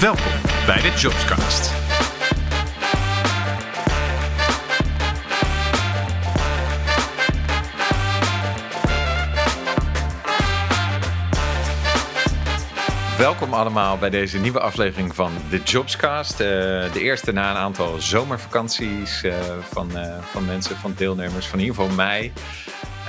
Welkom bij de Jobscast. Welkom allemaal bij deze nieuwe aflevering van de Jobscast. Uh, de eerste na een aantal zomervakanties uh, van, uh, van mensen, van deelnemers, van in ieder geval mij.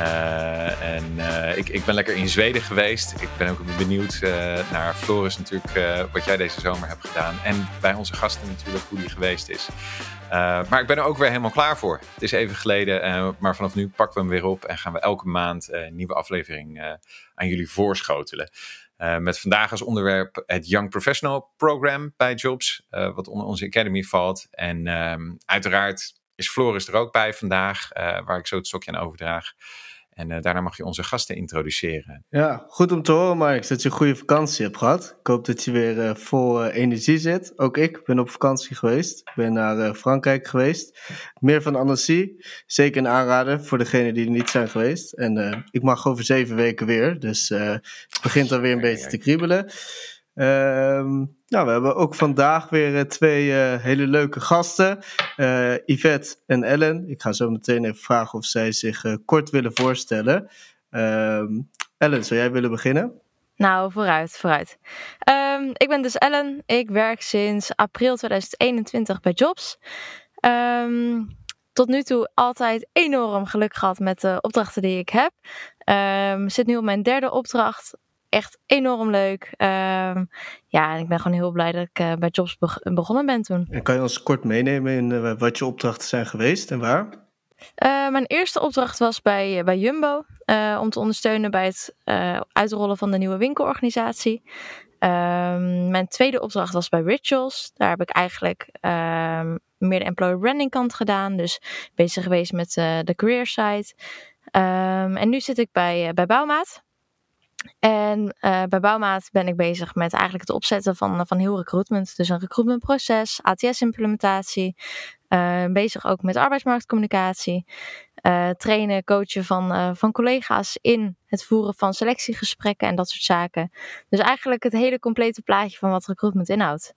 Uh, en uh, ik, ik ben lekker in Zweden geweest. Ik ben ook benieuwd uh, naar Floris natuurlijk, wat jij deze zomer hebt gedaan. En bij onze gasten natuurlijk, hoe die geweest is. maar ik ben er ook weer helemaal klaar voor. Het is even geleden, maar vanaf nu pakken we hem weer op. En gaan we elke maand een nieuwe aflevering aan jullie voorschotelen. met vandaag als onderwerp het Young Professional Program bij Jobs. wat onder onze Academy valt. En ehm, uiteraard is Floris er ook bij vandaag, waar ik zo het stokje aan overdraag. En uh, daarna mag je onze gasten introduceren. Ja, goed om te horen, Mark, dat je een goede vakantie hebt gehad. Ik hoop dat je weer uh, vol uh, energie zit. Ook ik ben op vakantie geweest. Ik ben naar Frankrijk geweest. Meer van Annecy. Zeker een aanrader voor degenen die er niet zijn geweest. En ik mag over zeven weken weer. Dus het begint alweer een beetje te kriebelen. Ehm, nou, we hebben ook vandaag weer uh, twee uh, hele leuke gasten. Uh, Yvette en Ellen. Ik ga zo meteen even vragen of zij zich kort willen voorstellen. Um, Ellen, zou jij willen beginnen? Nou, vooruit, vooruit. Um, ik ben dus Ellen. Ik werk sinds april 2021 bij Jobs. tot nu toe altijd enorm geluk gehad met de opdrachten die ik heb. zit nu op mijn derde opdracht echt enorm leuk. Um, ja, en ik ben gewoon heel blij dat ik uh, bij Jobs begonnen ben toen. En kan je ons kort meenemen in uh, wat je opdrachten zijn geweest en waar? Uh, mijn eerste opdracht was bij, bij Jumbo om te ondersteunen bij het uitrollen van de nieuwe winkelorganisatie. Um, mijn tweede opdracht was bij Rituals. Daar heb ik eigenlijk um, meer de employer branding kant gedaan. Dus bezig geweest met de career site. en nu zit ik bij, bij Bouwmaat. En uh, bij Bouwmaat ben ik bezig met eigenlijk het opzetten van, van heel recruitment. Dus een recruitmentproces, ATS-implementatie. Uh, bezig ook met arbeidsmarktcommunicatie. Uh, trainen, coachen van, van collega's in het voeren van selectiegesprekken en dat soort zaken. Dus eigenlijk het hele complete plaatje van wat recruitment inhoudt.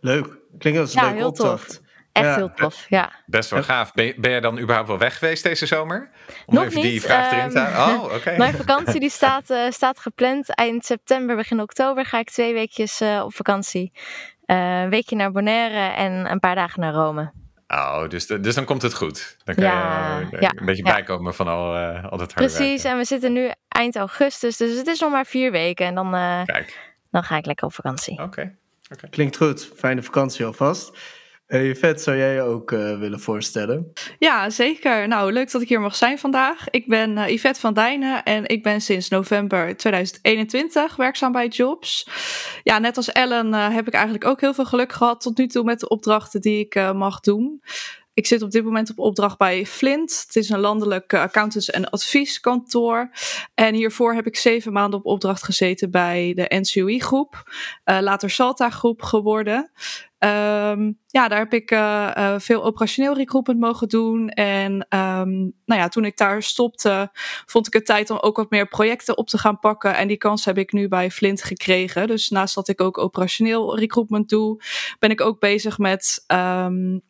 Leuk. Klinkt als een ja, leuke opdracht. Tof. Echt heel tof, ja. Best wel gaaf. Ben je, ben je, dan überhaupt wel weg geweest deze zomer? Om Nog even niet. die vraag erin te um, Oh, oké. Okay. Mijn vakantie die staat, uh, staat gepland. Eind september, begin oktober ga ik twee weekjes uh, op vakantie. Uh, een weekje naar Bonaire en een paar dagen naar Rome. Oh, dus, dus dan komt het goed. Dan kan ja, je ja, een beetje ja. bijkomen van al, al dat harde Precies, werken. en we zitten nu eind augustus, dus het is nog maar vier weken. En dan, Kijk. dan ga ik lekker op vakantie. Oké. Okay. Okay. Klinkt goed. Fijne vakantie alvast. Hey, zou jij je ook uh, willen voorstellen? Ja, zeker. Nou, leuk dat ik hier mag zijn vandaag. Ik ben uh, Yvette van Dijnen en ik ben sinds november 2021 werkzaam bij Jobs. Ja, net als Ellen uh, heb ik eigenlijk ook heel veel geluk gehad tot nu toe met de opdrachten die ik mag doen. Ik zit op dit moment op opdracht bij Flint. Het is een landelijk accountants- en advieskantoor. En hiervoor heb ik zeven maanden op opdracht gezeten bij de NCOI-groep. Uh, later Salta-groep geworden. Um, ja, daar heb ik uh, uh, veel operationeel recruitment mogen doen. En um, nou ja, toen ik daar stopte, vond ik het tijd om ook wat meer projecten op te gaan pakken. En die kans heb ik nu bij Flint gekregen. Dus naast dat ik ook operationeel recruitment doe, ben ik ook bezig met um,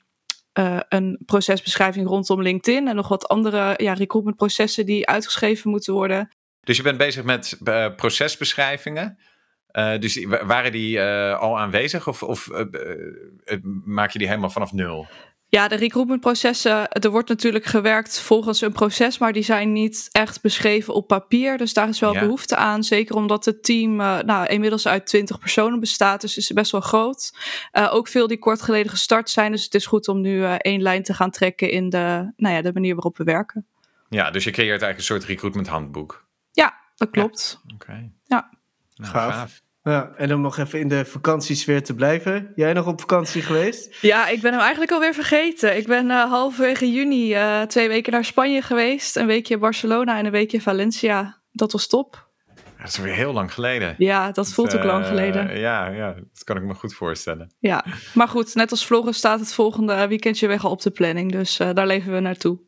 uh, een procesbeschrijving rondom LinkedIn en nog wat andere ja, recruitmentprocessen die uitgeschreven moeten worden. Dus je bent bezig met procesbeschrijvingen. Uh, dus waren die uh, al aanwezig of, of uh, maak je die helemaal vanaf nul? Ja, de recruitmentprocessen, er wordt natuurlijk gewerkt volgens een proces, maar die zijn niet echt beschreven op papier. Dus daar is wel ja. behoefte aan. Zeker omdat het team uh, nou, inmiddels uit 20 personen bestaat, dus is best wel groot. Uh, ook veel die kort geleden gestart zijn, dus het is goed om nu uh, één lijn te gaan trekken in de, nou ja, de manier waarop we werken. Ja, dus je creëert eigenlijk een soort recruitment handboek. Ja, dat klopt. Ja. Oké. Okay. Ja. Nou, gaaf. gaaf. Ja, en om nog even in de vakantiesfeer te blijven. Jij nog op vakantie geweest? Ja, ik ben hem eigenlijk alweer vergeten. Ik ben uh, halverwege juni uh, twee weken naar Spanje geweest. Een weekje Barcelona en een weekje Valencia. Dat was top. Dat is weer heel lang geleden. Ja, dat voelt uh, ook lang geleden. Ja, ja, dat kan ik me goed voorstellen. Ja, maar goed, net als Floris staat het volgende weekendje weg al op de planning. Dus daar leven we naartoe.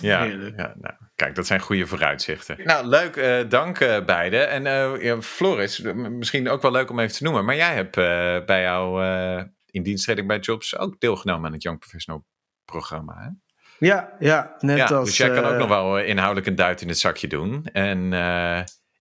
Ja, ja nou, Kijk, dat zijn goede vooruitzichten. Nou, leuk. Uh, dank uh, beiden. En uh, Floris, misschien ook wel leuk om even te noemen. Maar jij hebt bij jou in dienstreding bij Jobs ook deelgenomen aan het Young Professional programma. Hè? Ja, ja, net ja, als... Dus jij kan ook nog wel inhoudelijk een duit in het zakje doen. En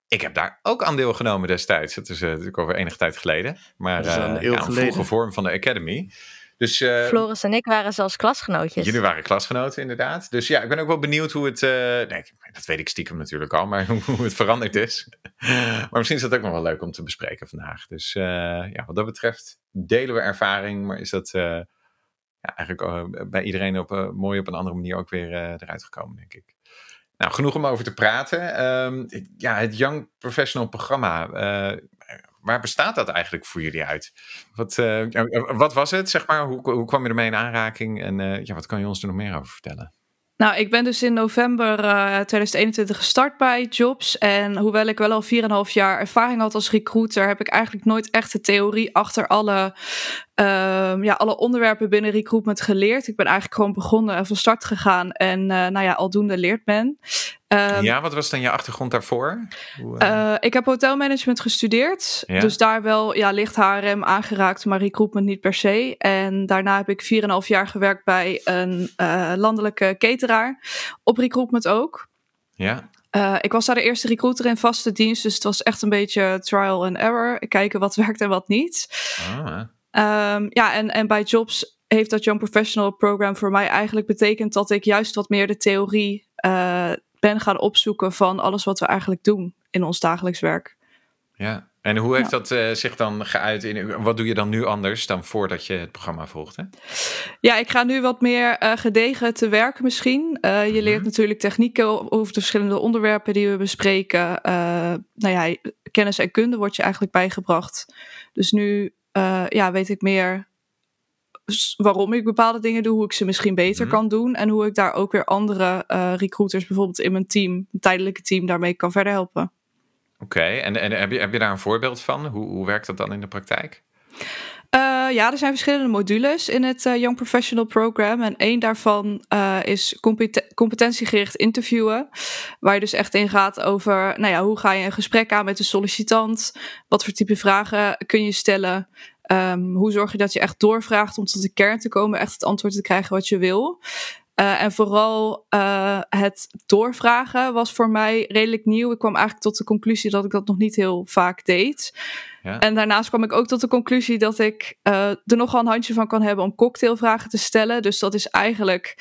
ik heb daar ook aan deelgenomen destijds. Het is natuurlijk over enige tijd geleden. Maar dat is een, ja, een vroege vorm van de Academy. Dus, uh, Floris en ik waren zelfs klasgenootjes. Jullie waren klasgenoten, inderdaad. Dus ja, ik ben ook wel benieuwd hoe het. Uh, nee, dat weet ik stiekem natuurlijk al, maar hoe het veranderd is. maar misschien is dat ook nog wel leuk om te bespreken vandaag. Dus uh, ja, wat dat betreft delen we ervaring, maar is dat ja, eigenlijk bij iedereen op, mooi op een andere manier ook weer eruit gekomen, denk ik. Nou, genoeg om over te praten. Um, ja, het Young Professional programma waar bestaat dat eigenlijk voor jullie uit? Wat, uh, wat was het, zeg maar? Hoe, hoe kwam je ermee in aanraking? En uh, ja, wat kan je ons er nog meer over vertellen? Nou, ik ben dus in november uh, 2021 gestart bij Jobs. En hoewel ik wel al 4,5 jaar ervaring had als recruiter, heb ik eigenlijk nooit echt de theorie achter alle, uh, ja, alle onderwerpen binnen recruitment geleerd. Ik ben eigenlijk gewoon begonnen en van start gegaan. En nou ja, aldoende leert men. Um, ja, wat was dan je achtergrond daarvoor? Hoe, uh... Uh, ik heb hotelmanagement gestudeerd. Ja? Dus daar wel ja, licht HRM aangeraakt, maar recruitment niet per se. En daarna heb ik 4,5 jaar gewerkt bij een landelijke cateraar. Op recruitment ook. Ja. ik was daar de eerste recruiter in vaste dienst. Dus het was echt een beetje trial and error. Kijken wat werkt en wat niet. Ah. Um, ja, en, en bij Jobs heeft dat Young Professional Program voor mij eigenlijk betekend dat ik juist wat meer de theorie ben gaan opzoeken van alles wat we eigenlijk doen in ons dagelijks werk. Ja, en hoe heeft dat uh, zich dan geuit in, wat doe je dan nu anders dan voordat je het programma volgde? Ja, ik ga nu wat meer uh, gedegen te werken misschien. Uh, je leert mhm. natuurlijk technieken over de verschillende onderwerpen die we bespreken. nou ja, kennis en kunde wordt je eigenlijk bijgebracht. Dus nu ja, weet ik meer waarom ik bepaalde dingen doe, hoe ik ze misschien beter mhm. kan doen en hoe ik daar ook weer andere uh, recruiters, bijvoorbeeld in mijn team, een tijdelijke team, daarmee kan verder helpen. Oké, en, en heb, je, heb je daar een voorbeeld van? Hoe, hoe werkt dat dan in de praktijk? Uh, ja, er zijn verschillende modules in het uh, Young Professional Program. En één daarvan uh, is competen competentiegericht interviewen. Waar je dus echt in gaat over, nou ja, hoe ga je een gesprek aan met de sollicitant? Wat voor type vragen kun je stellen? Um, hoe zorg je dat je echt doorvraagt om tot de kern te komen, echt het antwoord te krijgen wat je wil? En vooral het doorvragen was voor mij redelijk nieuw. Ik kwam eigenlijk tot de conclusie dat ik dat nog niet heel vaak deed. Ja. En daarnaast kwam ik ook tot de conclusie dat ik uh, er nogal een handje van kan hebben om cocktailvragen te stellen. Dus dat is eigenlijk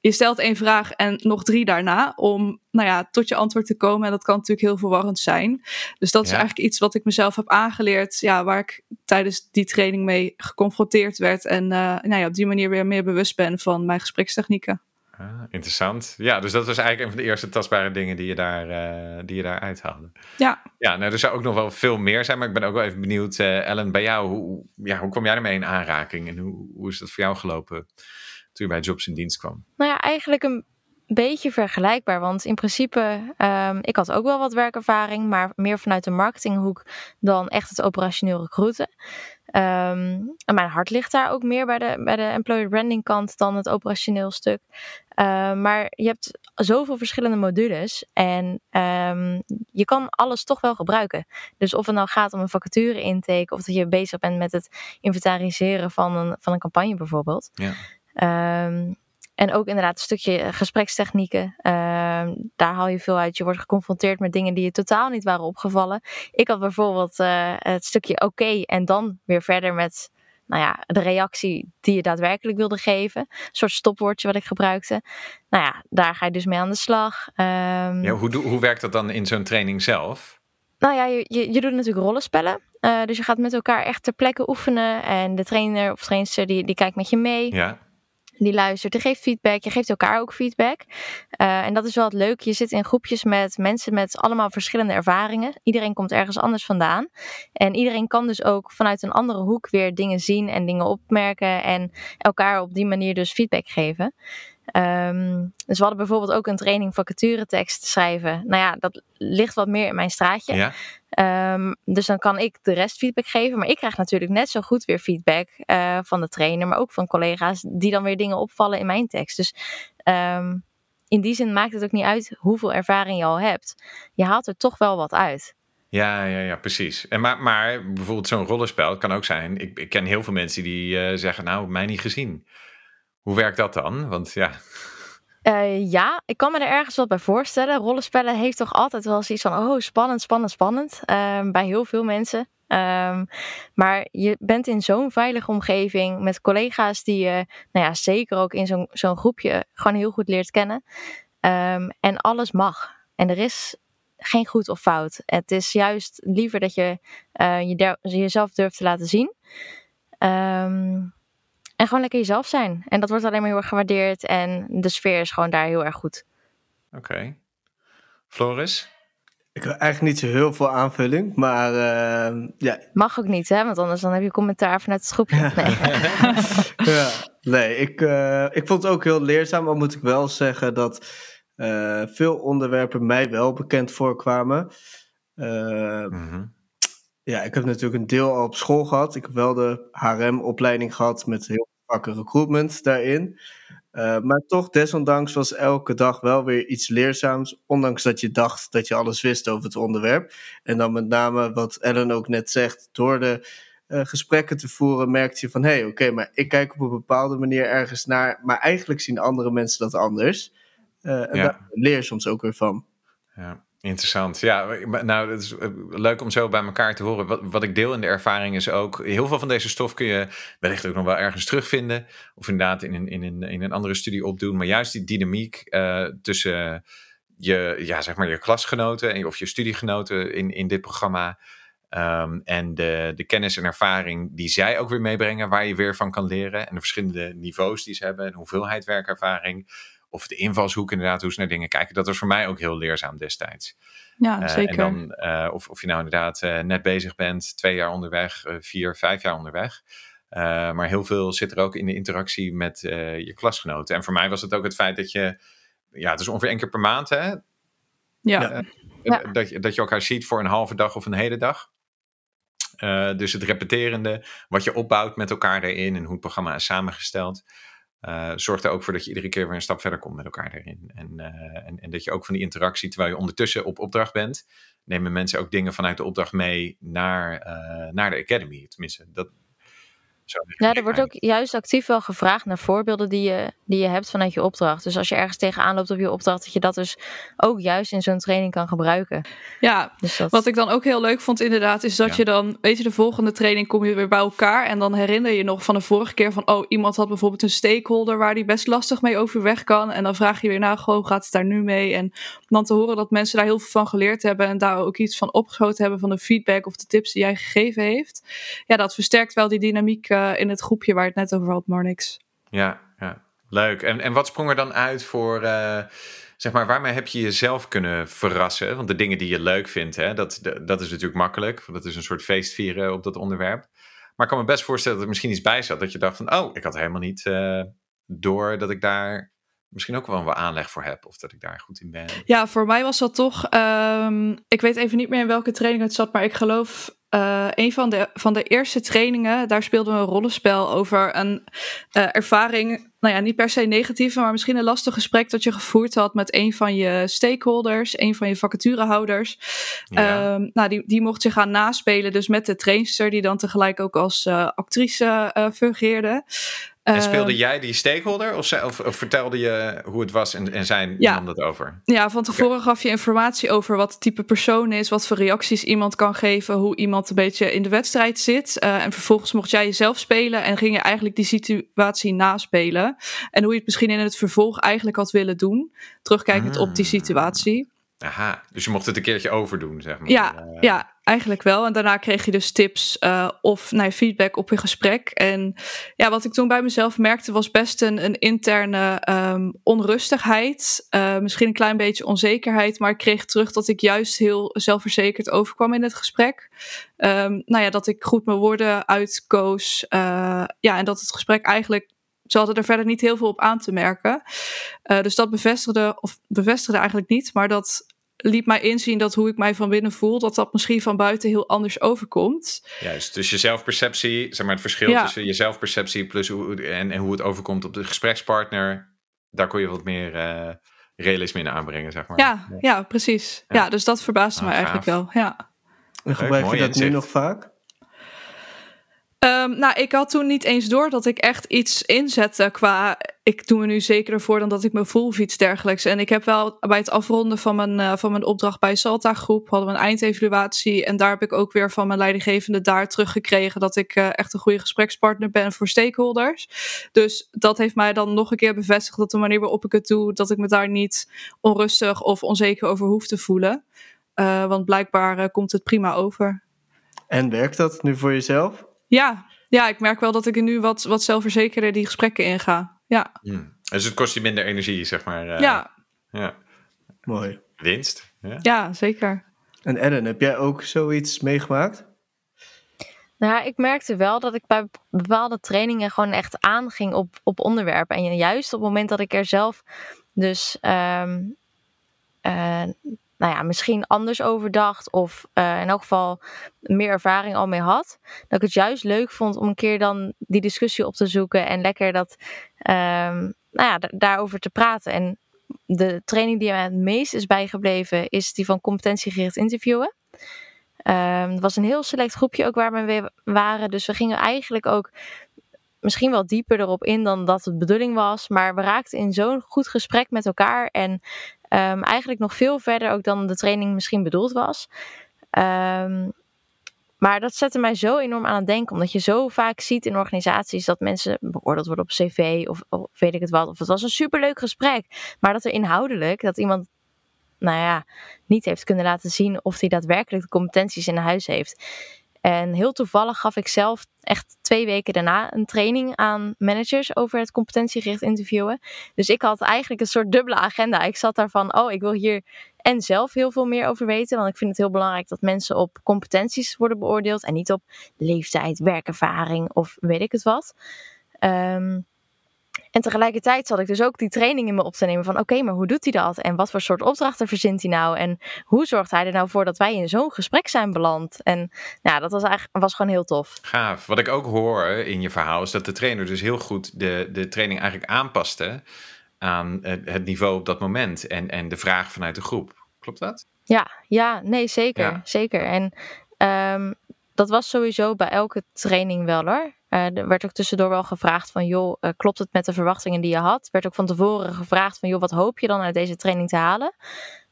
je stelt één vraag en nog drie daarna om nou ja, tot je antwoord te komen. En dat kan natuurlijk heel verwarrend zijn. Dus dat is eigenlijk iets wat ik mezelf heb aangeleerd. Ja, waar ik tijdens die training mee geconfronteerd werd. En uh, nou ja, op die manier weer meer bewust ben van mijn gesprekstechnieken. Ah, interessant. Ja, dus dat was eigenlijk een van de eerste tastbare dingen die je daar, uh, die je daar uithaalde. Ja. Ja, nou, er zou ook nog wel veel meer zijn, maar ik ben ook wel even benieuwd, uh, Ellen, bij jou, hoe, ja, hoe kom jij ermee in aanraking en hoe, hoe is dat voor jou gelopen? toen je bij Jobs in dienst kwam? Nou ja, eigenlijk een beetje vergelijkbaar. Want in principe, um, ik had ook wel wat werkervaring, maar meer vanuit de marketinghoek dan echt het operationeel recruiten. Um, en mijn hart ligt daar ook meer bij de, bij de employer branding kant dan het operationeel stuk. Uh, maar je hebt zoveel verschillende modules en um, je kan alles toch wel gebruiken. Dus of het nou gaat om een vacature intake of dat je bezig bent met het inventariseren van een, van een campagne bijvoorbeeld. Ja. Um, en ook inderdaad een stukje eh, gesprekstechnieken. Um, daar haal je veel uit. Je wordt geconfronteerd met dingen die je totaal niet waren opgevallen. Ik had bijvoorbeeld uh, het stukje oké okay, en dan weer verder met nou ja, de reactie die je daadwerkelijk wilde geven. Een soort stopwoordje wat ik gebruikte. Nou ja, daar ga je dus mee aan de slag. Um, ja, hoe, hoe werkt dat dan in zo'n training zelf? Nou ja, je, je, je doet natuurlijk rollenspellen. Uh, dus je gaat met elkaar echt ter plekke oefenen. En de trainer of trainster die, die kijkt met je mee. Ja die luistert, die geeft feedback, je geeft elkaar ook feedback. Uh, en dat is wel het leuke. Je zit in groepjes met mensen met allemaal verschillende ervaringen. Iedereen komt ergens anders vandaan. En iedereen kan dus ook vanuit een andere hoek weer dingen zien en dingen opmerken. En elkaar op die manier dus feedback geven. Um, dus we hadden bijvoorbeeld ook een training vacaturetekst schrijven. Nou ja, dat ligt wat meer in mijn straatje. Ja. Um, dus dan kan ik de rest feedback geven. Maar ik krijg natuurlijk net zo goed weer feedback uh, van de trainer, maar ook van collega's die dan weer dingen opvallen in mijn tekst. Dus um, in die zin maakt het ook niet uit hoeveel ervaring je al hebt. Je haalt er toch wel wat uit. Ja, ja, ja, precies. En maar, maar bijvoorbeeld zo'n rollenspel kan ook zijn. Ik, ik ken heel veel mensen die uh, zeggen, nou, mij niet gezien. Hoe werkt dat dan? Want ja. Uh, ja, ik kan me er ergens wat bij voorstellen. Rollenspellen heeft toch altijd wel eens iets van, oh, spannend, spannend, spannend. Uh, bij heel veel mensen. Um, maar je bent in zo'n veilige omgeving met collega's die je, nou ja, zeker ook in zo'n groepje gewoon heel goed leert kennen. Um, en alles mag. En er is geen goed of fout. Het is juist liever dat je uh, je jezelf durft te laten zien. En gewoon lekker jezelf zijn. En dat wordt alleen maar heel erg gewaardeerd. En de sfeer is gewoon daar heel erg goed. Oké. Okay. Floris? Ik heb eigenlijk niet zo heel veel aanvulling, maar uh, ja. Mag ook niet, hè? Want anders dan heb je commentaar vanuit het groepje. Nee, ja, nee ik, uh, ik vond het ook heel leerzaam. Al moet ik wel zeggen dat uh, veel onderwerpen mij wel bekend voorkwamen. Mm -hmm. Ja, ik heb natuurlijk een deel al op school gehad. Ik heb wel de HRM-opleiding gehad met heel vakken recruitment daarin. Uh, maar toch, desondanks was elke dag wel weer iets leerzaams. Ondanks dat je dacht dat je alles wist over het onderwerp. En dan met name wat Ellen ook net zegt, door de uh, gesprekken te voeren, merkte je van hé, hey, oké, okay, maar ik kijk op een bepaalde manier ergens naar. Maar eigenlijk zien andere mensen dat anders. Uh, en ja. daar leer je soms ook weer van. Ja. Interessant. Ja, nou, het is eh, leuk om zo bij elkaar te horen. Wat, wat ik deel in de ervaring is ook, heel veel van deze stof kun je wellicht ook nog wel ergens terugvinden. Of inderdaad in een, in een, in een andere studie opdoen. Maar juist die dynamiek uh, tussen je, ja, zeg maar je klasgenoten of je studiegenoten in, in dit programma. Um, en de, de kennis en ervaring die zij ook weer meebrengen, waar je weer van kan leren. En de verschillende niveaus die ze hebben en hoeveelheid werkervaring of de invalshoek inderdaad, hoe ze naar dingen kijken. Dat was voor mij ook heel leerzaam destijds. Ja, zeker. En dan, uh, of, of je nou inderdaad uh, net bezig bent, twee jaar onderweg, vier, vijf jaar onderweg. maar heel veel zit er ook in de interactie met je klasgenoten. En voor mij was het ook het feit dat je, ja, het is ongeveer één keer per maand, hè? Ja. ja. Dat, je, dat je elkaar ziet voor een halve dag of een hele dag. dus het repeterende, wat je opbouwt met elkaar erin en hoe het programma is samengesteld. Uh, zorgt er ook voor dat je iedere keer weer een stap verder komt met elkaar erin. En, uh, en, en, dat je ook van die interactie, terwijl je ondertussen op opdracht bent, nemen mensen ook dingen vanuit de opdracht mee naar, uh, naar de Academy. Tenminste, dat, ja, er wordt ook juist actief wel gevraagd naar voorbeelden die je, die je hebt vanuit je opdracht. Dus als je ergens tegenaan loopt op je opdracht, dat je dat dus ook juist in zo'n training kan gebruiken. Ja, dus dat... wat ik dan ook heel leuk vond inderdaad, is dat je dan, weet je, de volgende training kom je weer bij elkaar en dan herinner je nog van de vorige keer van, oh, iemand had bijvoorbeeld een stakeholder waar die best lastig mee overweg kan. En dan vraag je weer, nou, gewoon gaat het daar nu mee? En dan te horen dat mensen daar heel veel van geleerd hebben en daar ook iets van opgeschoten hebben van de feedback of de tips die jij gegeven heeft. Ja, dat versterkt wel die dynamiek uh, in het groepje waar het net over had, Marnix. Ja, ja. leuk. En, en wat sprong er dan uit voor, uh, zeg maar, waarmee heb je jezelf kunnen verrassen? Want de dingen die je leuk vindt, hè, dat, dat is natuurlijk makkelijk. Dat is een soort feestvieren op dat onderwerp. Maar ik kan me best voorstellen dat er misschien iets bij zat. Dat je dacht van, oh, ik had helemaal niet uh, door dat ik daar misschien ook wel wat aanleg voor heb. Of dat ik daar goed in ben. Ja, voor mij was dat toch... Um, ik weet even niet meer in welke training het zat. Maar ik geloof uh, een van de, van de eerste trainingen, daar speelden we een rollenspel over een uh, ervaring, nou ja, niet per se negatief, maar misschien een lastig gesprek dat je gevoerd had met een van je stakeholders, een van je vacaturehouders. Ja. Uh, nou, die, die mocht zich gaan naspelen, dus met de trainster, die dan tegelijk ook als uh, actrice fungeerde. En speelde ehm, jij die stakeholder of, of, of, vertelde je hoe het was en, en zij ja. nam dat over? Ja, van tevoren okay. gaf je informatie over wat het type persoon is, wat voor reacties iemand kan geven, hoe iemand een beetje in de wedstrijd zit. Uh, en vervolgens mocht jij jezelf spelen en ging je eigenlijk die situatie naspelen. En hoe je het misschien in het vervolg eigenlijk had willen doen, terugkijkend ah. op die ah. situatie. Aha, dus je mocht het een keertje overdoen, zeg maar. Ja, uh, ja eigenlijk wel. En daarna kreeg je dus tips uh, of nou, feedback op je gesprek. En ja, wat ik toen bij mezelf merkte was best een, een interne um, onrustigheid. Uh, misschien een klein beetje onzekerheid. Maar ik kreeg terug dat ik juist heel zelfverzekerd overkwam in het gesprek. Um, nou ja, dat ik goed mijn woorden uitkoos. Uh, ja, en dat het gesprek eigenlijk ze hadden er verder niet heel veel op aan te merken. Dus dat bevestigde, of bevestigde eigenlijk niet, maar dat liet mij inzien dat hoe ik mij van binnen voel, dat dat misschien van buiten heel anders overkomt. Juist, dus je zelfperceptie, zeg maar het verschil ja. tussen je zelfperceptie plus hoe, en, en hoe het overkomt op de gesprekspartner, daar kon je wat meer, uh, realisme in aanbrengen, zeg maar. Ja, ja. precies. Ja. dus dat verbaasde Ah, mij eigenlijk wel. Ja. En gebruik je dat nu nog vaak? Ehm, nou, ik had toen niet eens door dat ik echt iets inzette qua. Ik doe me nu zekerder voor dan dat ik me voel of iets dergelijks. En ik heb wel bij het afronden van mijn, eh, van mijn opdracht bij Salta Groep hadden we een eindevaluatie. En daar heb ik ook weer van mijn leidinggevende daar teruggekregen dat ik eh, echt een goede gesprekspartner ben voor stakeholders. Dus dat heeft mij dan nog een keer bevestigd dat de manier waarop ik het doe, dat ik me daar niet onrustig of onzeker over hoef te voelen. Eh, want blijkbaar komt het prima over. En werkt dat nu voor jezelf? Ja, ja, ik merk wel dat ik er nu wat, wat zelfverzekerder die gesprekken inga. Ja, Hm. Dus het kost je minder energie, zeg maar. eh, ja, ja. Mooi. Winst. Ja. ja, zeker. En Ellen, heb jij ook zoiets meegemaakt? Nou, ja, ik merkte wel dat ik bij bepaalde trainingen gewoon echt aanging op, op onderwerpen. En juist op het moment dat ik er zelf dus ehm, eh, nou ja, misschien anders over dacht. Of eh, in elk geval meer ervaring al mee had. Dat ik het juist leuk vond om een keer dan die discussie op te zoeken. En lekker dat, ehm, nou ja, da- daarover te praten. En de training die mij het meest is bijgebleven is die van competentiegericht interviewen. Ehm, het was een heel select groepje ook waar we mee waren. Dus we gingen eigenlijk ook misschien wel dieper erop in dan dat het bedoeling was. Maar we raakten in zo'n goed gesprek met elkaar. En ehm, eigenlijk nog veel verder ook dan de training misschien bedoeld was. Ehm, maar dat zette mij zo enorm aan het denken. Omdat je zo vaak ziet in organisaties dat mensen beoordeeld worden op cv of, weet ik het wat. Of het was een superleuk gesprek. Maar dat er inhoudelijk, dat iemand nou ja, niet heeft kunnen laten zien of hij daadwerkelijk de competenties in huis heeft. En heel toevallig gaf ik zelf echt twee weken daarna een training aan managers over het competentiegericht interviewen. Dus ik had eigenlijk een soort dubbele agenda. Ik zat daarvan, oh, ik wil hier en zelf heel veel meer over weten. Want ik vind het heel belangrijk dat mensen op competenties worden beoordeeld en niet op leeftijd, werkervaring of weet ik het wat. Ehm, en tegelijkertijd zat ik dus ook die training in me op te nemen van oké, maar hoe doet hij dat? En wat voor soort opdrachten verzint hij nou? En hoe zorgt hij er nou voor dat wij in zo'n gesprek zijn beland? En ja, dat was eigenlijk was gewoon heel tof. Gaaf. Wat ik ook hoor in je verhaal is dat de trainer dus heel goed de, de training eigenlijk aanpaste aan het niveau op dat moment en, en de vraag vanuit de groep. Klopt dat? Ja, ja, nee, zeker. Ja. Zeker. En ehm, dat was sowieso bij elke training wel hoor. Eh, er werd ook tussendoor wel gevraagd van, joh, eh, klopt het met de verwachtingen die je had? werd ook van tevoren gevraagd van, joh, wat hoop je dan uit deze training te halen?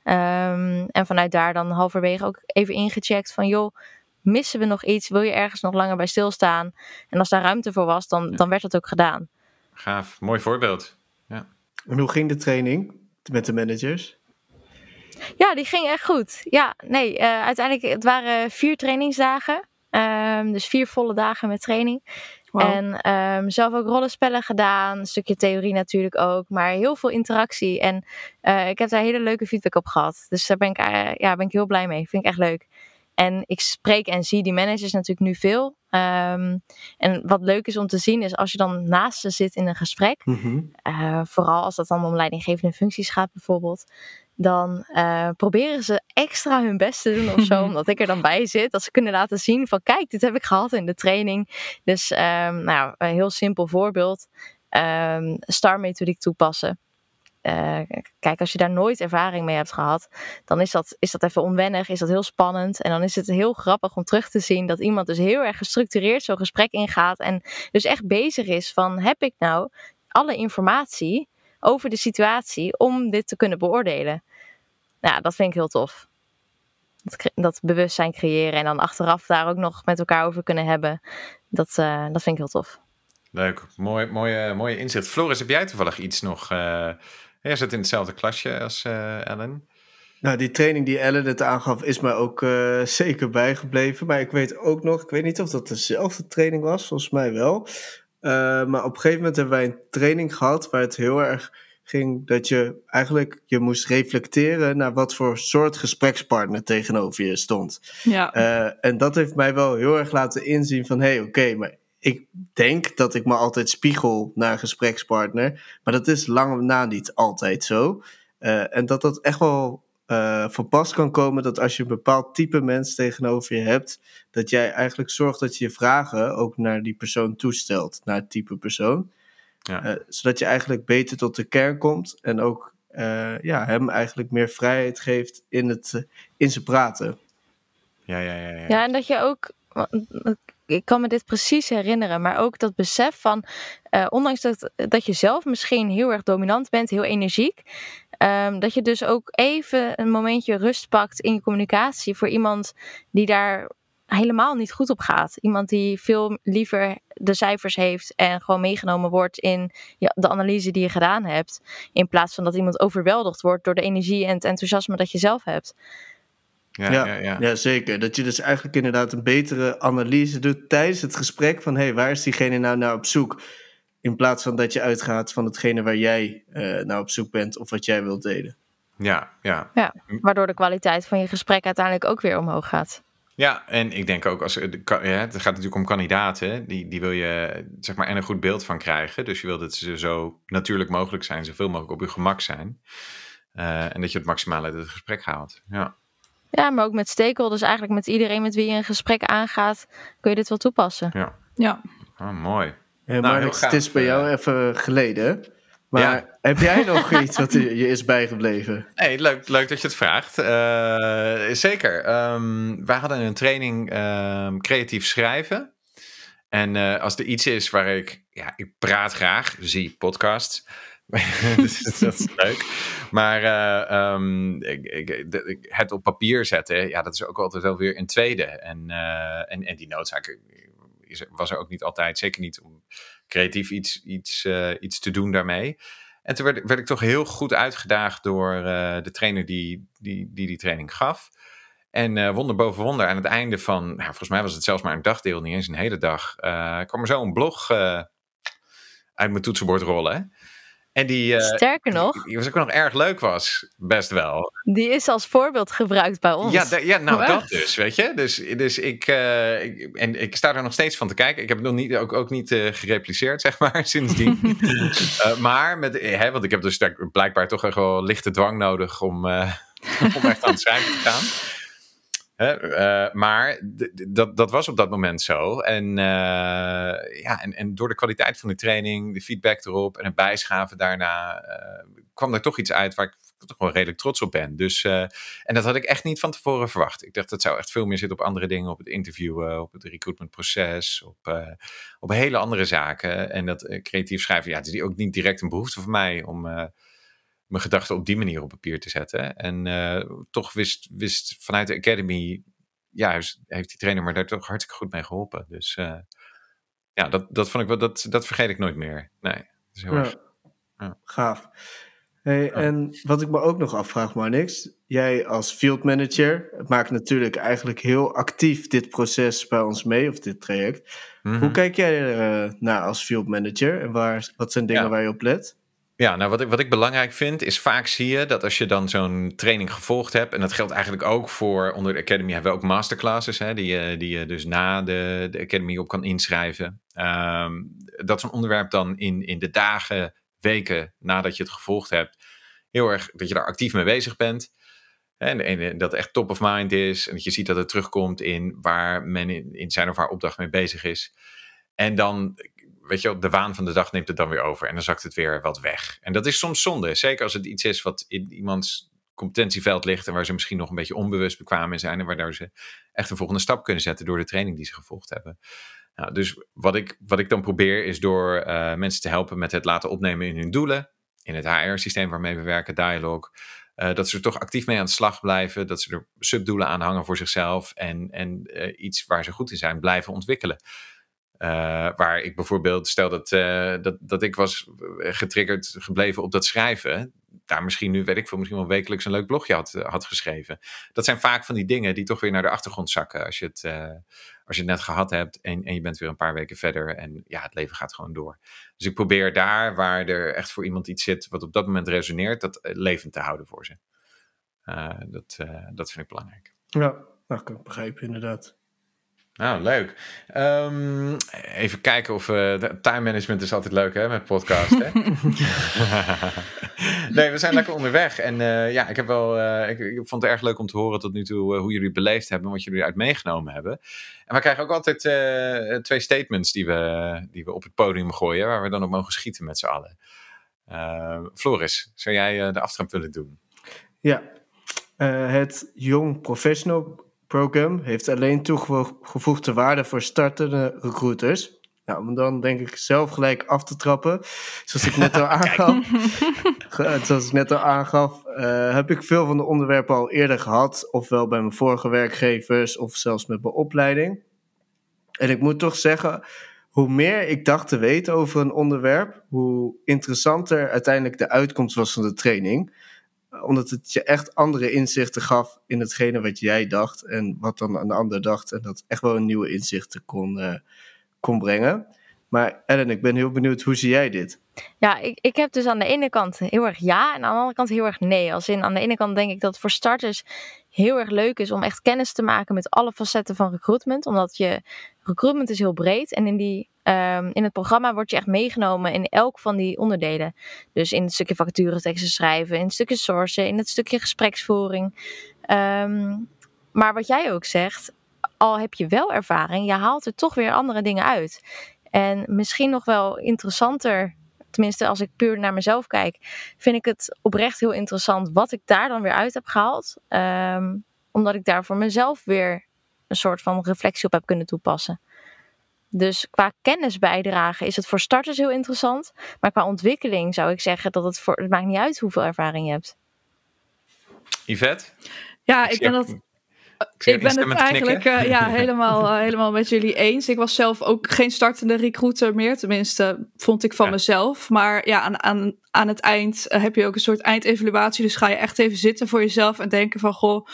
Ehm, en vanuit daar dan halverwege ook even ingecheckt van, joh, missen we nog iets? Wil je ergens nog langer bij stilstaan? En als daar ruimte voor was, dan, dan werd dat ook gedaan. Gaaf. Mooi voorbeeld. En hoe ging de training met de managers? Ja, die ging echt goed. Ja, nee, eh, uiteindelijk, het waren vier trainingsdagen. Ehm, dus vier volle dagen met training. En ehm, zelf ook rollenspellen gedaan. Een stukje theorie natuurlijk ook. Maar heel veel interactie. En eh, ik heb daar hele leuke feedback op gehad. Dus daar ben ik, eh, ja, ben ik heel blij mee. Vind ik echt leuk. En ik spreek en zie die managers natuurlijk nu veel. Ehm, en wat leuk is om te zien is als je dan naast ze zit in een gesprek. Mhm. Eh, vooral als dat dan om leidinggevende functies gaat bijvoorbeeld. Dan eh, proberen ze extra hun best te doen of zo. omdat ik er dan bij zit. Dat ze kunnen laten zien van kijk, dit heb ik gehad in de training. Dus ehm, nou, een heel simpel voorbeeld. Ehm star methodiek toepassen. Eh, kijk, als je daar nooit ervaring mee hebt gehad, dan is dat, is dat even onwennig, is dat heel spannend. En dan is het heel grappig om terug te zien dat iemand dus heel erg gestructureerd zo'n gesprek ingaat. En dus echt bezig is van, heb ik nou alle informatie over de situatie om dit te kunnen beoordelen? Nou, dat vind ik heel tof. Dat, dat bewustzijn creëren en dan achteraf daar ook nog met elkaar over kunnen hebben. Dat, eh, dat vind ik heel tof. Leuk. Mooi, mooie, mooie inzicht. Floris, heb jij toevallig iets nog? eh jij zit in hetzelfde klasje als eh, Ellen. Nou, die training die Ellen het aangaf, is mij ook eh, zeker bijgebleven. Maar ik weet ook nog, ik weet niet of dat dezelfde training was, volgens mij wel. Eh, maar op een gegeven moment hebben wij een training gehad waar het heel erg ging dat je eigenlijk je moest reflecteren naar wat voor soort gesprekspartner tegenover je stond. Ja. Eh, en dat heeft mij wel heel erg laten inzien van, hé, hey, oké, maar ik denk dat ik me altijd spiegel naar een gesprekspartner, maar dat is lang na niet altijd zo. Eh, en dat dat echt wel eh, van pas kan komen dat als je een bepaald type mens tegenover je hebt, dat jij eigenlijk zorgt dat je je vragen ook naar die persoon toestelt, naar het type persoon. Ja. Eh, zodat je eigenlijk beter tot de kern komt en ook eh, ja, hem eigenlijk meer vrijheid geeft in, het, in zijn praten. Ja, ja, ja, ja. Ja, en dat je ook, ik kan me dit precies herinneren, maar ook dat besef van, eh, ondanks dat, dat je zelf misschien heel erg dominant bent, heel energiek, ehm, dat je dus ook even een momentje rust pakt in je communicatie voor iemand die daar helemaal niet goed op gaat. Iemand die veel liever de cijfers heeft en gewoon meegenomen wordt in de analyse die je gedaan hebt, in plaats van dat iemand overweldigd wordt door de energie en het enthousiasme dat je zelf hebt. Ja, ja, ja, ja. zeker. Dat je dus eigenlijk inderdaad een betere analyse doet tijdens het gesprek van hé, hey, waar is diegene nou naar op zoek? In plaats van dat je uitgaat van hetgene waar jij uh, naar op zoek bent of wat jij wilt delen. Ja, ja. ja, waardoor de kwaliteit van je gesprek uiteindelijk ook weer omhoog gaat. Ja, en ik denk ook als ja, het gaat natuurlijk om kandidaten, die, die wil je zeg maar en een goed beeld van krijgen. Dus je wilt dat ze zo natuurlijk mogelijk zijn, zoveel mogelijk op je gemak zijn. Uh, en dat je het maximale uit het gesprek haalt. Ja. Ja, maar ook met stakeholders, eigenlijk met iedereen met wie je een gesprek aangaat, kun je dit wel toepassen. Ja. ja. Oh, mooi. Ja, nou, maar het is bij jou eh. even geleden. Maar heb jij nog iets wat je is bijgebleven? Nee, leuk, leuk dat je het vraagt. Uh, zeker. Um, wij hadden een training um, creatief schrijven. En uh, als er iets is waar ik, ja, ik praat graag, zie podcasts. dus dat is leuk. Maar uh, um, ik, ik, het op papier zetten, ja, dat is ook altijd wel weer een tweede. En, en, en die noodzaak was er ook niet altijd, zeker niet om creatief iets, iets, uh, iets te doen daarmee. En toen werd, werd ik toch heel goed uitgedaagd door de trainer die die, die die training gaf. En wonder boven wonder, aan het einde van, nou, volgens mij was het zelfs maar een dagdeel, niet eens een hele dag, kwam er zo een blog uit mijn toetsenbord rollen. En die, uh, Sterker nog. Die, was ook nog erg leuk was, best wel. Die is als voorbeeld gebruikt bij ons. Ja, ja nou dat dus, weet je. Dus, dus ik, uh, ik, en ik sta er nog steeds van te kijken. Ik heb het nog niet, ook, ook niet uh, gerepliceerd, zeg maar, sindsdien. maar, met, hè, want ik heb dus blijkbaar toch echt wel lichte dwang nodig om, om echt aan het schrijven te gaan. Uh, maar dat, dat was op dat moment zo. En, uh, ja, en, en door de kwaliteit van de training, de feedback erop en het bijschaven daarna, uh, kwam er toch iets uit waar ik toch wel redelijk trots op ben. Dus, en dat had ik echt niet van tevoren verwacht. Ik dacht dat zou echt veel meer zitten op andere dingen, op het interviewen, op het recruitmentproces, op, op hele andere zaken. En dat creatief schrijven, ja, het is ook niet direct een behoefte voor mij om mijn gedachten op die manier op papier te zetten. En uh, toch wist, wist vanuit de Academy, ja, heeft die trainer me daar toch hartstikke goed mee geholpen. Dus uh, ja, dat, dat vond ik wel, dat, dat vergeet ik nooit meer. Nee, dat is heel ja. erg. Ja. Gaaf. Hey, En wat ik me ook nog afvraag, Marnix. Jij als field manager maakt natuurlijk eigenlijk heel actief dit proces bij ons mee, of dit traject. Mm -hmm. Hoe kijk jij er uh, naar als field manager en waar, wat zijn dingen ja. waar je op let? Ja, nou wat ik, wat ik belangrijk vind is vaak zie je dat als je dan zo'n training gevolgd hebt, en dat geldt eigenlijk ook voor onder de Academy hebben we ook masterclasses, hè, die, die je dus na de, de Academy op kan inschrijven. Um, dat zo'n onderwerp dan in, in de dagen, weken nadat je het gevolgd hebt, heel erg dat je daar actief mee bezig bent. En, en dat echt top of mind is. En dat je ziet dat het terugkomt in waar men in zijn of haar opdracht mee bezig is. En dan weet je, de waan van de dag neemt het dan weer over en dan zakt het weer wat weg. En dat is soms zonde, zeker als het iets is wat in iemands competentieveld ligt en waar ze misschien nog een beetje onbewust bekwaam in zijn en waardoor ze echt een volgende stap kunnen zetten door de training die ze gevolgd hebben. Nou, dus wat ik, wat ik dan probeer is door uh, mensen te helpen met het laten opnemen in hun doelen, in het HR-systeem waarmee we werken, Dialog. Uh, dat ze er toch actief mee aan de slag blijven, dat ze er subdoelen aan hangen voor zichzelf en, en uh, iets waar ze goed in zijn blijven ontwikkelen. Uh, waar ik bijvoorbeeld, stel dat, uh, dat, dat ik was getriggerd gebleven op dat schrijven, daar misschien nu, weet ik veel, misschien wel wekelijks een leuk blogje had, had geschreven. Dat zijn vaak van die dingen die toch weer naar de achtergrond zakken als je het, als je het net gehad hebt en, en je bent weer een paar weken verder en ja, het leven gaat gewoon door. Dus ik probeer daar waar er echt voor iemand iets zit wat op dat moment resoneert, dat levend te houden voor ze. dat, dat vind ik belangrijk. Ja, dat kan ik begrijpen inderdaad. Nou, leuk. Um, even kijken of... Uh, time management is altijd leuk, hè, met podcast, hè? nee, we zijn lekker onderweg. En uh, ja, ik, heb wel, uh, ik, ik, vond het erg leuk om te horen tot nu toe hoe jullie het beleefd hebben... wat jullie eruit meegenomen hebben. En we krijgen ook altijd twee statements die we, die we op het podium gooien... waar we dan op mogen schieten met z'n allen. Floris, zou jij de aftrap willen doen? Ja, het Young Professional Program heeft alleen toegevoegde waarde voor startende recruiters. Nou, om dan denk ik zelf gelijk af te trappen. Zoals ik net al aangaf, zoals ik net al aangaf uh, heb ik veel van de onderwerpen al eerder gehad. Ofwel bij mijn vorige werkgevers of zelfs met mijn opleiding. En ik moet toch zeggen, hoe meer ik dacht te weten over een onderwerp, hoe interessanter uiteindelijk de uitkomst was van de training. Omdat het je echt andere inzichten gaf in hetgene wat jij dacht en wat dan een ander dacht. En dat echt wel een nieuwe inzichten kon, uh, kon brengen. Maar Ellen, ik ben heel benieuwd, hoe zie jij dit? Ja, ik, ik heb dus aan de ene kant heel erg ja en aan de andere kant heel erg nee. Als in, aan de ene kant denk ik dat voor starters heel erg leuk is om echt kennis te maken met alle facetten van recruitment. Omdat je, recruitment is heel breed en in, die, um, in het programma word je echt meegenomen in elk van die onderdelen. Dus in het stukje vacatureteksten schrijven, in het stukje sourcen, in het stukje gespreksvoering. Um, maar wat jij ook zegt, al heb je wel ervaring, je haalt er toch weer andere dingen uit. En misschien nog wel interessanter, tenminste als ik puur naar mezelf kijk, vind ik het oprecht heel interessant wat ik daar dan weer uit heb gehaald. Ehm, omdat ik daar voor mezelf weer een soort van reflectie op heb kunnen toepassen. Dus qua kennis bijdragen is het voor starters heel interessant. Maar qua ontwikkeling zou ik zeggen dat het voor. Het maakt niet uit hoeveel ervaring je hebt. Yvette? Ja, ik denk dat ik, ben het eigenlijk uh, ja, helemaal, uh, helemaal met jullie eens. Ik was zelf ook geen startende recruiter meer. Tenminste, vond ik van mezelf. Maar ja, aan, aan, aan het eind uh, heb je ook een soort eindevaluatie. Dus ga je echt even zitten voor jezelf en denken van... Goh,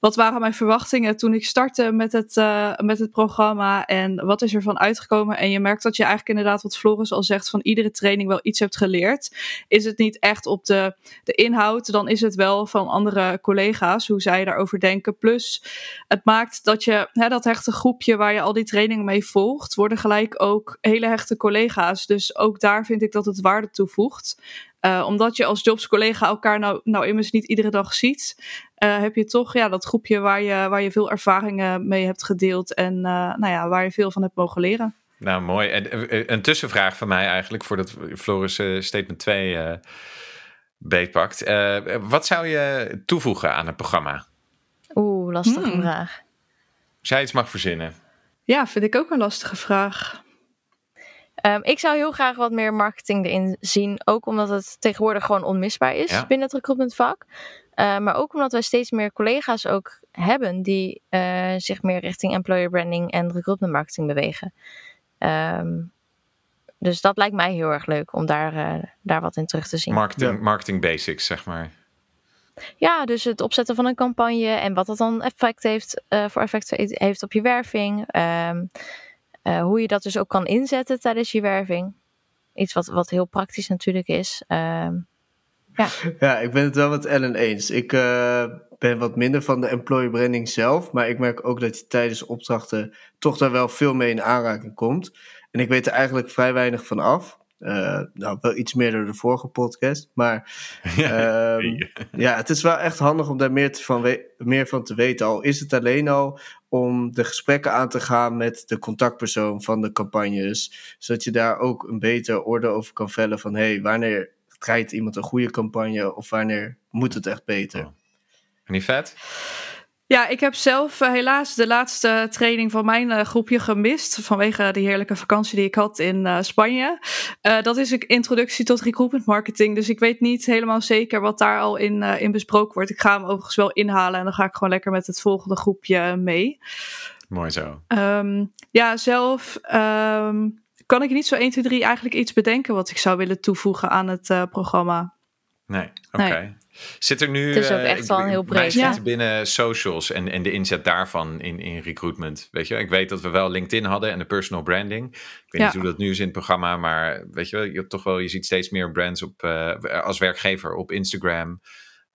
wat waren mijn verwachtingen toen ik startte met het, met het programma? En wat is er van uitgekomen? En je merkt dat je eigenlijk inderdaad, wat Floris al zegt... van iedere training wel iets hebt geleerd. Is het niet echt op de, de inhoud, dan is het wel van andere collega's... hoe zij daarover denken. Plus het maakt dat je, hè, dat hechte groepje waar je al die trainingen mee volgt, worden gelijk ook hele hechte collega's. Dus ook daar vind ik dat het waarde toevoegt. Uh, omdat je als jobscollega elkaar nou, nou immers niet iedere dag ziet, uh, heb je toch ja, dat groepje waar je, waar je veel ervaringen mee hebt gedeeld en uh, nou ja, waar je veel van hebt mogen leren. Nou, mooi. En een tussenvraag van mij eigenlijk, voordat Floris statement 2 beetpakt. wat zou je toevoegen aan het programma? Oeh, lastige hmm. vraag. Als jij iets mag verzinnen. Ja, vind ik ook een lastige vraag. Um, ik zou heel graag wat meer marketing erin zien. Ook omdat het tegenwoordig gewoon onmisbaar is binnen het recruitmentvak. Uh, maar ook omdat wij steeds meer collega's ook hebben die uh, zich meer richting employer branding en recruitment marketing bewegen. Um, dus dat lijkt mij heel erg leuk om daar, uh, daar wat in terug te zien. Marketing, marketing basics, zeg maar. Ja, dus het opzetten van een campagne en wat dat dan effect heeft, uh, voor effect heeft op je werving. Um, uh, hoe je dat dus ook kan inzetten tijdens je werving. Iets wat, wat heel praktisch natuurlijk is. Um, ja. ja, ik ben het wel met Ellen eens. Ik uh, ben wat minder van de employee branding zelf. Maar ik merk ook dat je tijdens opdrachten toch daar wel veel mee in aanraking komt. En ik weet er eigenlijk vrij weinig van af. Uh, nou, wel iets meer door de vorige podcast. Maar ja, um, ja, het is wel echt handig om daar meer, te van, meer van te weten. Al is het alleen al om de gesprekken aan te gaan met de contactpersoon van de campagnes. Zodat je daar ook een beter orde over kan vellen van... hé, hey, wanneer draait iemand een goede campagne of wanneer moet het echt beter? Oh. Niet vet? Ja, ik heb zelf uh, helaas de laatste training van mijn uh, groepje gemist. Vanwege die heerlijke vakantie die ik had in uh, Spanje. dat is een introductie tot recruitment marketing. Dus ik weet niet helemaal zeker wat daar al in, in besproken wordt. Ik ga hem overigens wel inhalen en dan ga ik gewoon lekker met het volgende groepje mee. Mooi zo. Um, ja, zelf um, kan ik niet zo 1, 2, 3 eigenlijk iets bedenken wat ik zou willen toevoegen aan het programma. Nee, oké. Okay. Nee. Zit er nu. Het is ook echt wel heel breed. Ja. binnen socials en, en de inzet daarvan in, in recruitment. Weet je, ik weet dat we wel LinkedIn hadden en de personal branding. Ik weet niet hoe dat nu is in het programma, maar weet je, je toch wel, je ziet steeds meer brands op, uh, als werkgever op Instagram.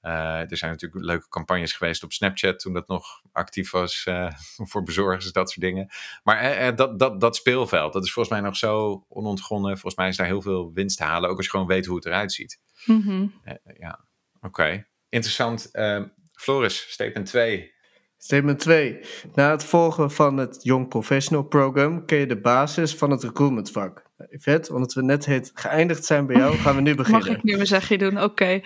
Uh, er zijn natuurlijk leuke campagnes geweest op Snapchat toen dat nog actief was uh, voor bezorgers, dat soort dingen. Maar dat, dat, dat speelveld, dat is volgens mij nog zo onontgonnen. Volgens mij is daar heel veel winst te halen, ook als je gewoon weet hoe het eruit ziet. Mm -hmm. ja. Oké, interessant. Uh, Floris, statement 2. Statement 2. Na het volgen van het Young Professional Program ken je de basis van het recruitmentvak. Yvette, omdat we net heet geëindigd zijn bij jou, gaan we nu beginnen. Mag ik nu mijn zegje doen? Oké,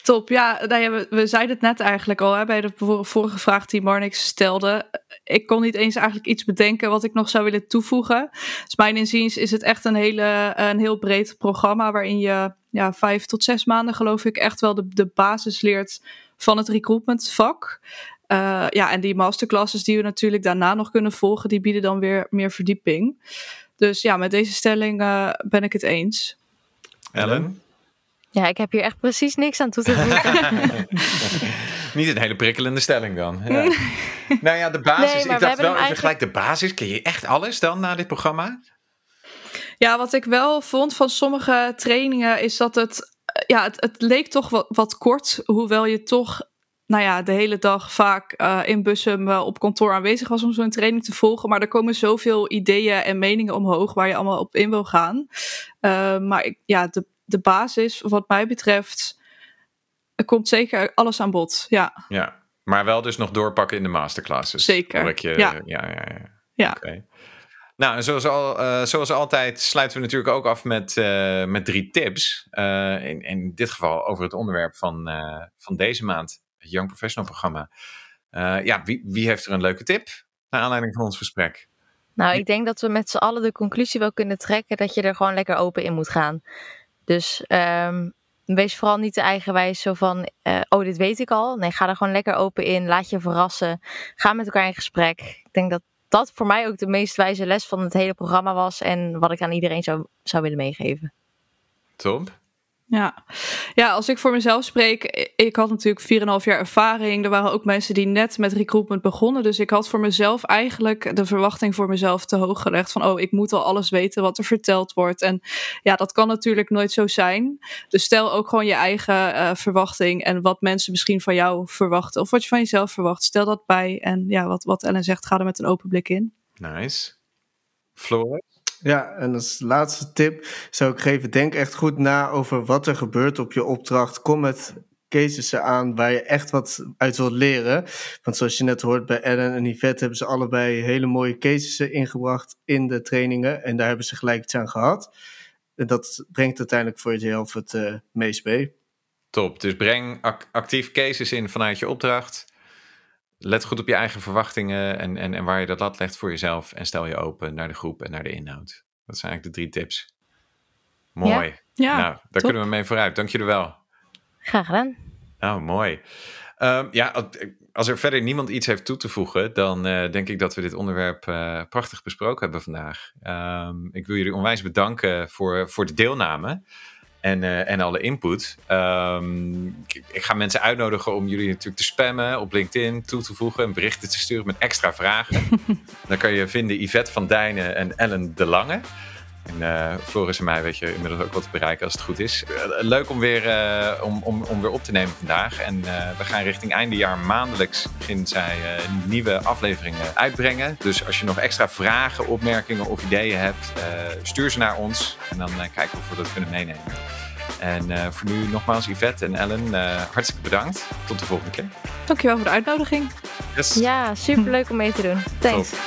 top. Ja, nou ja we, we, zeiden het net eigenlijk al hè, bij de vorige vraag die Marnix stelde. Ik kon niet eens eigenlijk iets bedenken wat ik nog zou willen toevoegen. Dus mijn inziens is het echt een, hele, een heel breed programma waarin je ja, vijf tot zes maanden geloof ik echt wel de, de basis leert van het recruitmentvak. Uh, ja, en die masterclasses die we natuurlijk daarna nog kunnen volgen, die bieden dan weer meer verdieping. Dus ja, met deze stelling uh, ben ik het eens. Ellen? Ja, ik heb hier echt precies niks aan toe te voegen. Niet een hele prikkelende stelling dan. Ja. nou ja, de basis. Nee, ik dacht wel even gelijk de basis. Ken je echt alles dan na dit programma? Ja, wat ik wel vond van sommige trainingen is dat het. Ja, het, het leek toch wat, wat kort, hoewel je toch nou ja, de hele dag vaak uh, in Bussum uh, op kantoor aanwezig was om zo'n training te volgen. Maar er komen zoveel ideeën en meningen omhoog waar je allemaal op in wil gaan. Uh, maar ik, ja, de, de basis, wat mij betreft, er komt zeker alles aan bod. Ja, ja maar wel dus nog doorpakken in de masterclasses. Zeker. Je, ja. ja, ja, ja. ja. Okay. Nou, en zoals, al, zoals altijd sluiten we natuurlijk ook af met, met drie tips. in, in dit geval over het onderwerp van, van deze maand het Young Professional programma. Uh, ja, wie, wie heeft er een leuke tip naar aanleiding van ons gesprek? Nou, ik denk dat we met z'n allen de conclusie wel kunnen trekken dat je er gewoon lekker open in moet gaan. Dus um, wees vooral niet te eigenwijs zo van, uh, oh, dit weet ik al. Nee, ga er gewoon lekker open in. Laat je verrassen. Ga met elkaar in gesprek. Ik denk dat dat voor mij ook de meest wijze les van het hele programma was. En wat ik aan iedereen zou, zou willen meegeven. Top. Ja. ja, als ik voor mezelf spreek, ik had natuurlijk 4,5 jaar ervaring. Er waren ook mensen die net met recruitment begonnen. Dus ik had voor mezelf eigenlijk de verwachting voor mezelf te hoog gelegd. Van, oh, ik moet al alles weten wat er verteld wordt. En ja, dat kan natuurlijk nooit zo zijn. Dus stel ook gewoon je eigen uh, verwachting en wat mensen misschien van jou verwachten. Of wat je van jezelf verwacht. Stel dat bij. En ja, wat, wat Ellen zegt, ga er met een open blik in. Nice. Floris? Ja, en als laatste tip zou ik geven: denk echt goed na over wat er gebeurt op je opdracht. Kom met cases aan waar je echt wat uit wilt leren. Want zoals je net hoort bij Ellen en Yvette hebben ze allebei hele mooie cases ingebracht in de trainingen. En daar hebben ze gelijk iets aan gehad. En dat brengt uiteindelijk voor jezelf het uh, meest mee. Top, dus breng ac actief cases in vanuit je opdracht. Let goed op je eigen verwachtingen en, en, en waar je dat lat legt voor jezelf. En stel je open naar de groep en naar de inhoud. Dat zijn eigenlijk de drie tips. Mooi. Ja, ja nou, daar top. kunnen we mee vooruit. Dank jullie wel. Graag gedaan. Oh, mooi. Um, ja, als er verder niemand iets heeft toe te voegen, dan uh, denk ik dat we dit onderwerp uh, prachtig besproken hebben vandaag. Um, ik wil jullie onwijs bedanken voor, voor de deelname en, uh, en alle input. Um, ik, ik, ga mensen uitnodigen om jullie natuurlijk te spammen op LinkedIn, toe te voegen en berichten te sturen met extra vragen. Dan kan je vinden Yvette van Dijnen en Ellen de Lange. En uh, Floris en mij weet je inmiddels ook wat te bereiken als het goed is. Uh, leuk om weer, uh, om, om, om weer op te nemen vandaag. En we gaan richting eindejaar maandelijks beginnen zij nieuwe afleveringen uitbrengen. Dus als je nog extra vragen, opmerkingen of ideeën hebt, stuur ze naar ons. En dan kijken of we dat kunnen meenemen. En voor nu nogmaals Yvette en Ellen, hartstikke bedankt. Tot de volgende keer. Dankjewel voor de uitnodiging. Yes. Ja, superleuk om mee te doen. Thanks. Top.